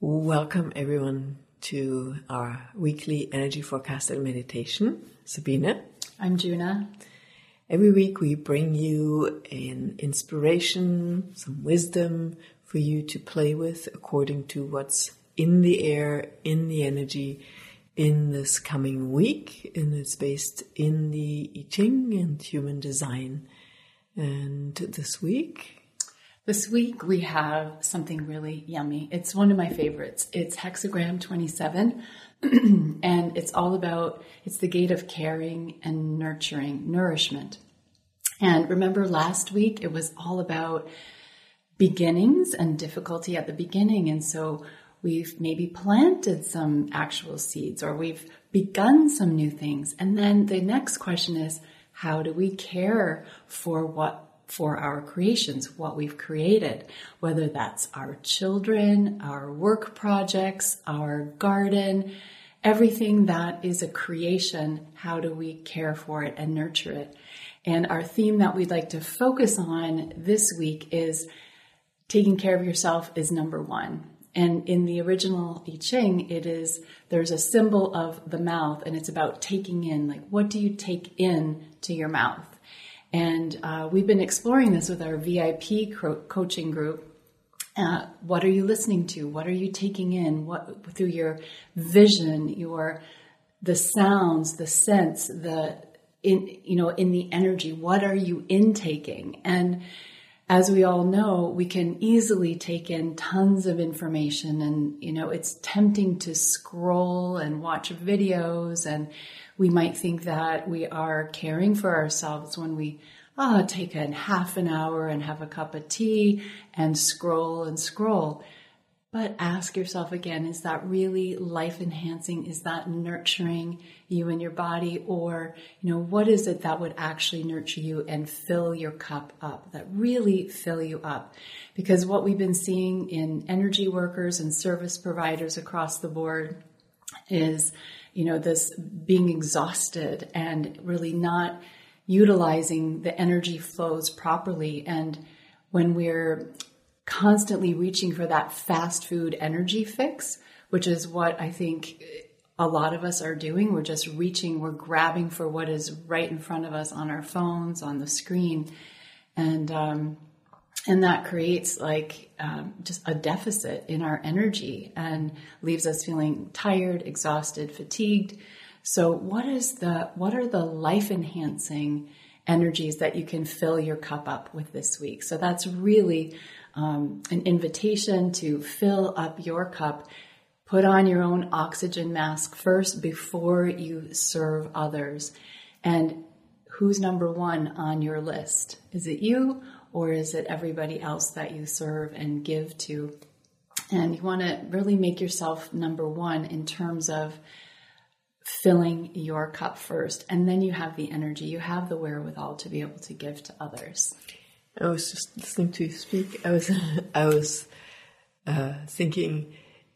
Welcome everyone to our weekly energy forecast and meditation. Sabina. I'm Juna. Every week we bring you an inspiration, some wisdom for you to play with according to what's in the air, in the energy in this coming week. And it's based in the I Ching and human design. And this week this week we have something really yummy. It's one of my favorites. It's hexagram 27 and it's all about it's the gate of caring and nurturing, nourishment. And remember last week it was all about beginnings and difficulty at the beginning and so we've maybe planted some actual seeds or we've begun some new things. And then the next question is how do we care for what for our creations, what we've created, whether that's our children, our work projects, our garden, everything that is a creation, how do we care for it and nurture it? And our theme that we'd like to focus on this week is taking care of yourself is number one. And in the original I Ching, it is, there's a symbol of the mouth and it's about taking in, like, what do you take in to your mouth? And uh, we've been exploring this with our VIP co- coaching group. Uh, what are you listening to? What are you taking in? What through your vision, your the sounds, the sense, the in you know in the energy. What are you intaking? And as we all know, we can easily take in tons of information, and you know it's tempting to scroll and watch videos and we might think that we are caring for ourselves when we ah, take a half an hour and have a cup of tea and scroll and scroll. But ask yourself again, is that really life enhancing? Is that nurturing you and your body? Or, you know, what is it that would actually nurture you and fill your cup up, that really fill you up? Because what we've been seeing in energy workers and service providers across the board is you know, this being exhausted and really not utilizing the energy flows properly. And when we're constantly reaching for that fast food energy fix, which is what I think a lot of us are doing, we're just reaching, we're grabbing for what is right in front of us on our phones, on the screen. And, um, and that creates like um, just a deficit in our energy and leaves us feeling tired exhausted fatigued. So what is the what are the life enhancing energies that you can fill your cup up with this week? So that's really um, an invitation to fill up your cup put on your own oxygen mask first before you serve others. And who's number one on your list? Is it you or is it everybody else that you serve and give to? And you want to really make yourself number one in terms of filling your cup first. And then you have the energy, you have the wherewithal to be able to give to others. I was just listening to you speak. I was, I was uh, thinking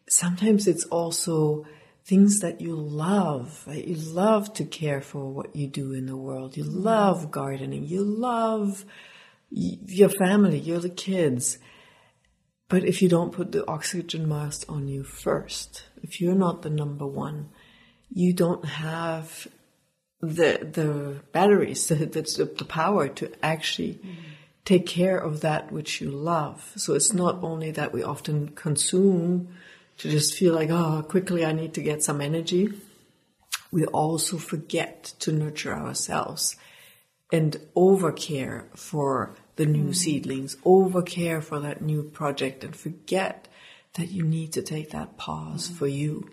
sometimes it's also things that you love. Right? You love to care for what you do in the world. You love gardening. You love your family, you're the kids. But if you don't put the oxygen mask on you first, if you're not the number one, you don't have the the batteries, the, the, the power to actually mm. take care of that which you love. So it's not only that we often consume to just feel like, oh, quickly I need to get some energy. We also forget to nurture ourselves and overcare for the new mm. seedlings, over care for that new project and forget that you need to take that pause mm. for you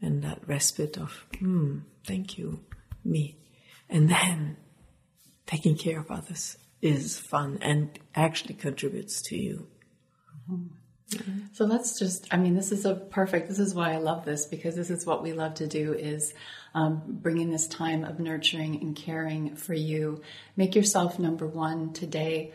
and that respite of, hmm, thank you, me. And then taking care of others is fun and actually contributes to you. Mm-hmm. Mm-hmm. So let's just, I mean, this is a perfect, this is why I love this because this is what we love to do is um, bringing this time of nurturing and caring for you. Make yourself number one today.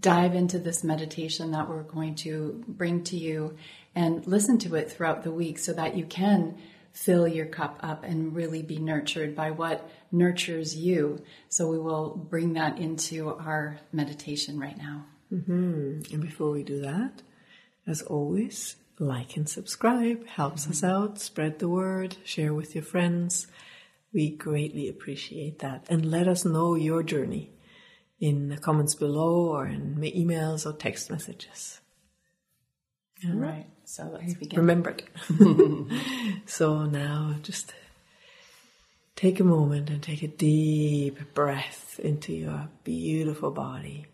Dive into this meditation that we're going to bring to you and listen to it throughout the week so that you can fill your cup up and really be nurtured by what nurtures you. So we will bring that into our meditation right now. Mm-hmm. And before we do that, as always, like and subscribe. Helps us mm-hmm. out. Spread the word. Share with your friends. We greatly appreciate that. And let us know your journey in the comments below or in emails or text messages. All right. So let's begin. Remembered. so now just take a moment and take a deep breath into your beautiful body.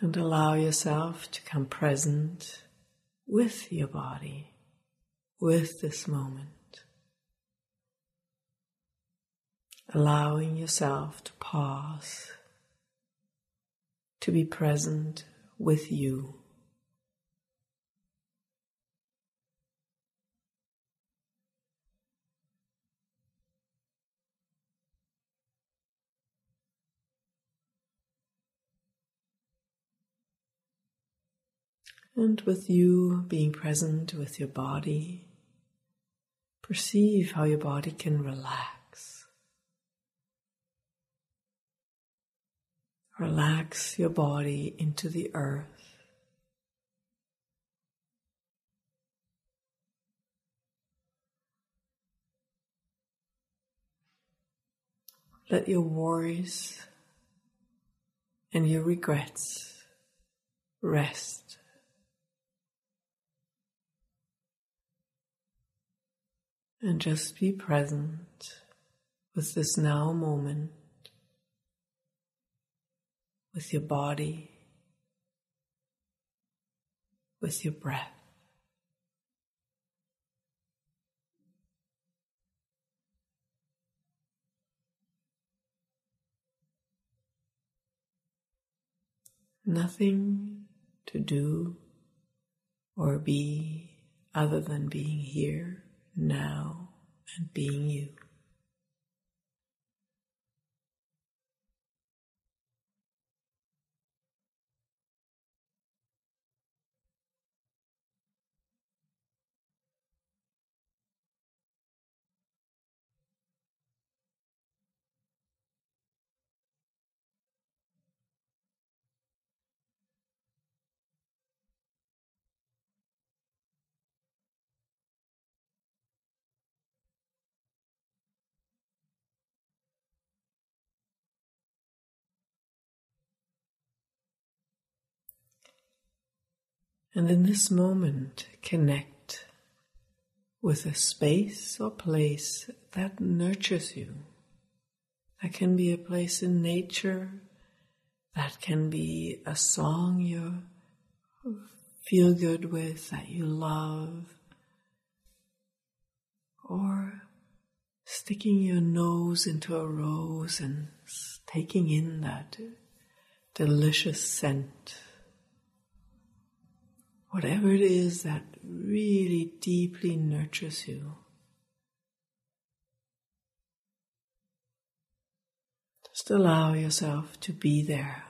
And allow yourself to come present with your body, with this moment. Allowing yourself to pause, to be present with you. And with you being present with your body, perceive how your body can relax. Relax your body into the earth. Let your worries and your regrets rest And just be present with this now moment, with your body, with your breath. Nothing to do or be other than being here now and being you. And in this moment, connect with a space or place that nurtures you. That can be a place in nature, that can be a song you feel good with, that you love, or sticking your nose into a rose and taking in that delicious scent whatever it is that really deeply nurtures you. Just allow yourself to be there.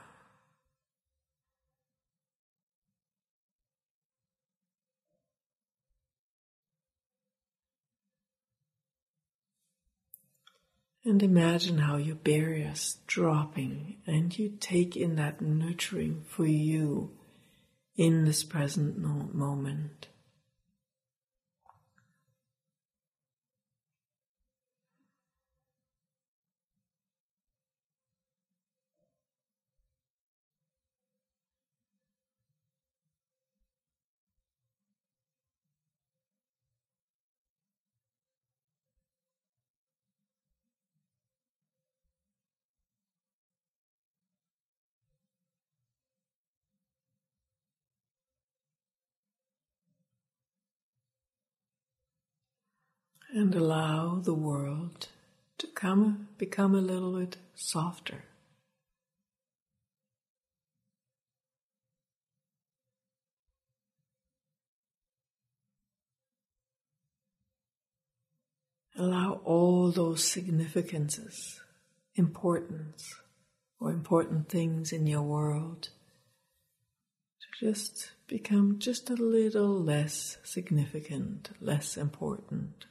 And imagine how your barriers dropping and you take in that nurturing for you in this present moment. And allow the world to come become a little bit softer. Allow all those significances, importance, or important things in your world to just become just a little less significant, less important.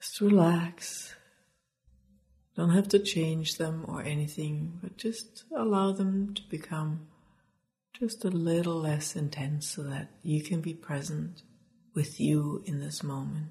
Just relax. Don't have to change them or anything, but just allow them to become just a little less intense so that you can be present with you in this moment.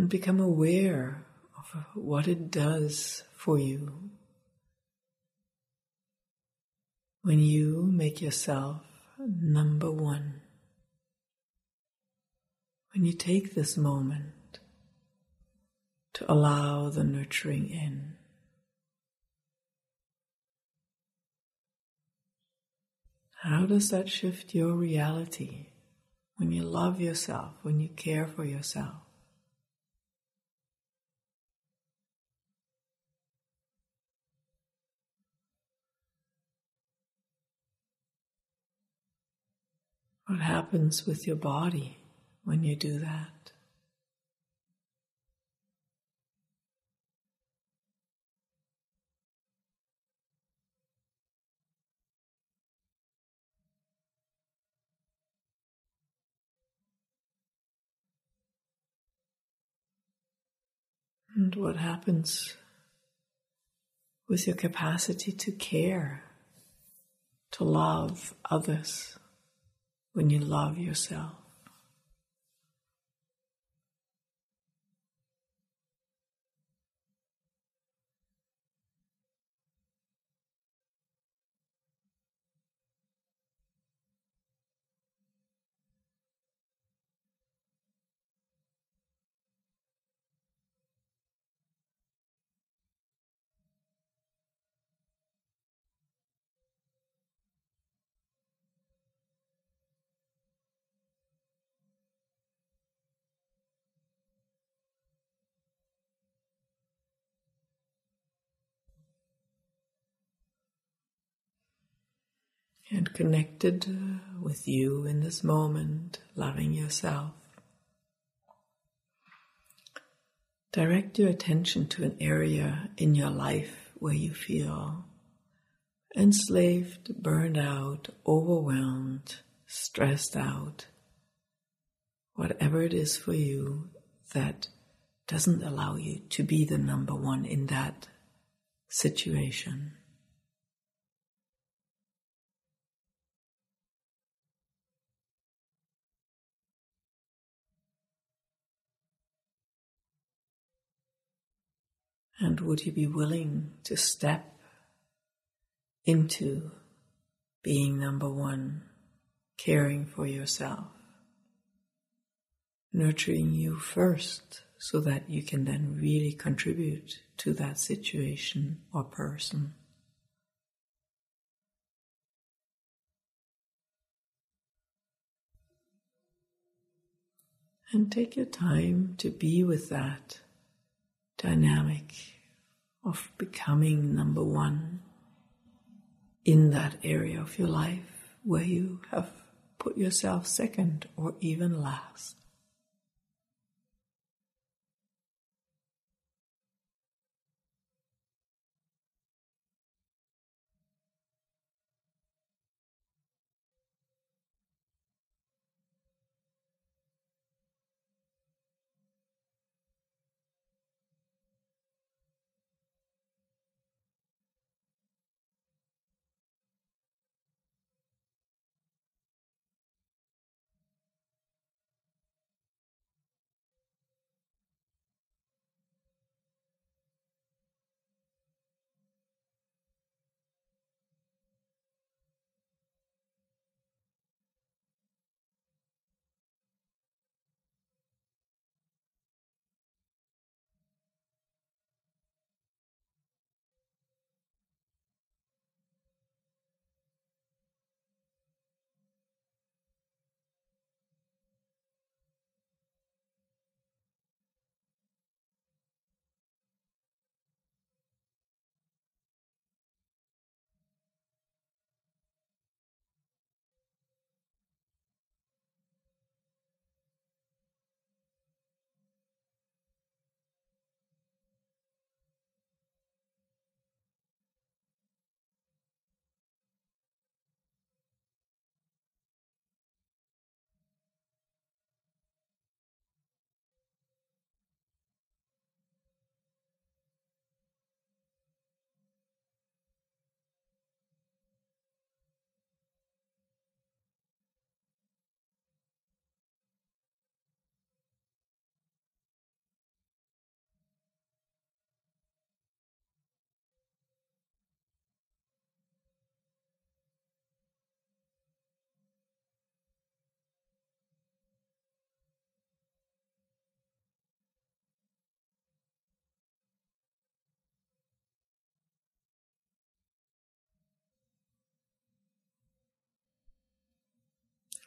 And become aware of what it does for you when you make yourself number one. When you take this moment to allow the nurturing in. How does that shift your reality when you love yourself, when you care for yourself? What happens with your body when you do that? And what happens with your capacity to care, to love others? When you love yourself. And connected uh, with you in this moment, loving yourself. Direct your attention to an area in your life where you feel enslaved, burned out, overwhelmed, stressed out. Whatever it is for you that doesn't allow you to be the number one in that situation. And would you be willing to step into being number one, caring for yourself, nurturing you first so that you can then really contribute to that situation or person? And take your time to be with that dynamic of becoming number one in that area of your life where you have put yourself second or even last.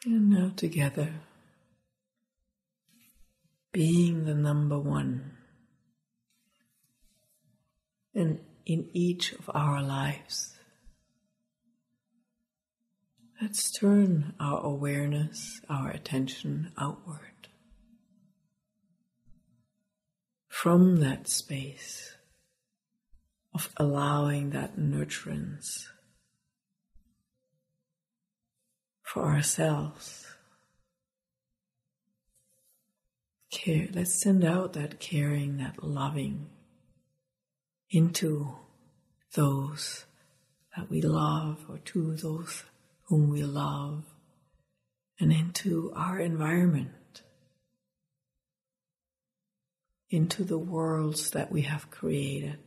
And now together, being the number one. And in each of our lives, let's turn our awareness, our attention outward. From that space of allowing that nurturance for ourselves. Care, let's send out that caring, that loving into those that we love or to those whom we love and into our environment, into the worlds that we have created.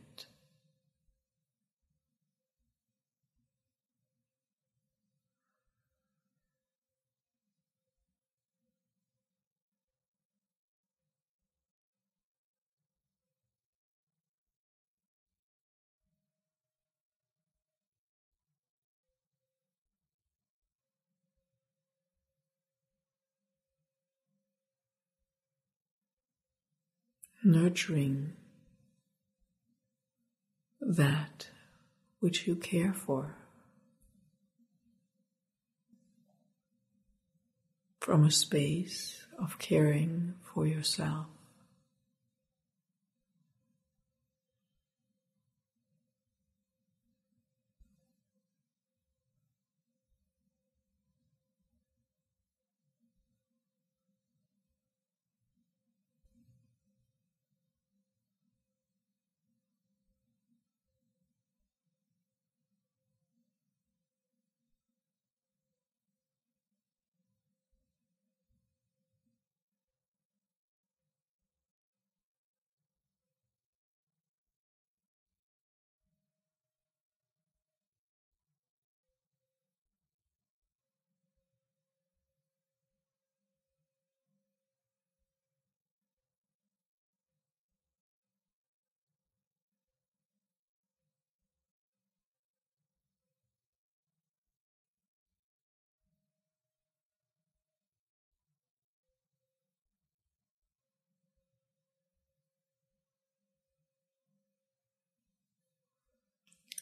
Nurturing that which you care for. From a space of caring for yourself.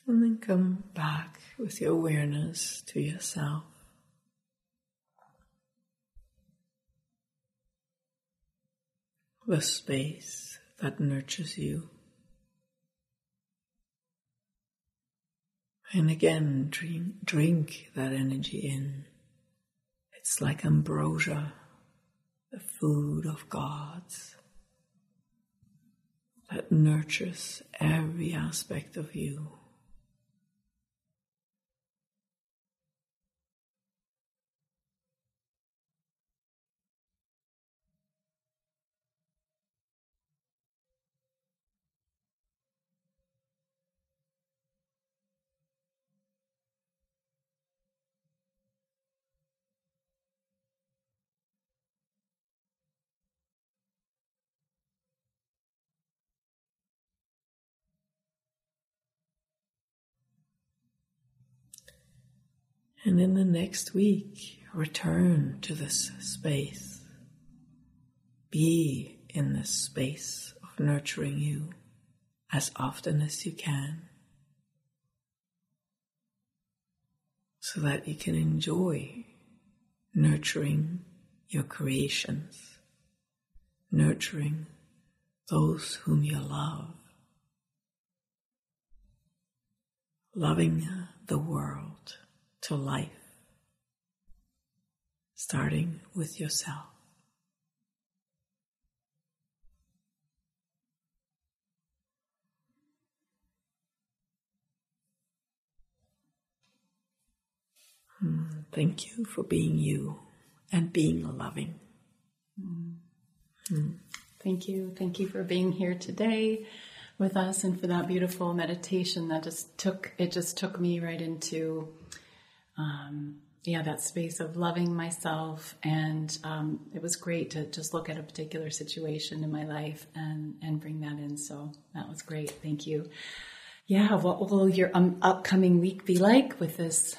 And then come back with your awareness to yourself. The space that nurtures you. And again, drink, drink that energy in. It's like ambrosia, the food of gods that nurtures every aspect of you. And in the next week, return to this space. Be in this space of nurturing you as often as you can. So that you can enjoy nurturing your creations, nurturing those whom you love, loving the world to life, starting with yourself. Hmm, thank you for being you and being loving. Mm. Mm. Thank you. Thank you for being here today with us and for that beautiful meditation that just took it just took me right into um, yeah, that space of loving myself. And um, it was great to just look at a particular situation in my life and, and bring that in. So that was great. Thank you. Yeah, what will your um, upcoming week be like with this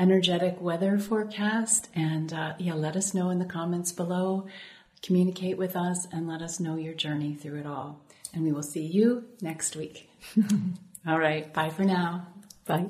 energetic weather forecast. And uh, yeah, let us know in the comments below. Communicate with us and let us know your journey through it all. And we will see you next week. all right. Bye for now. Bye.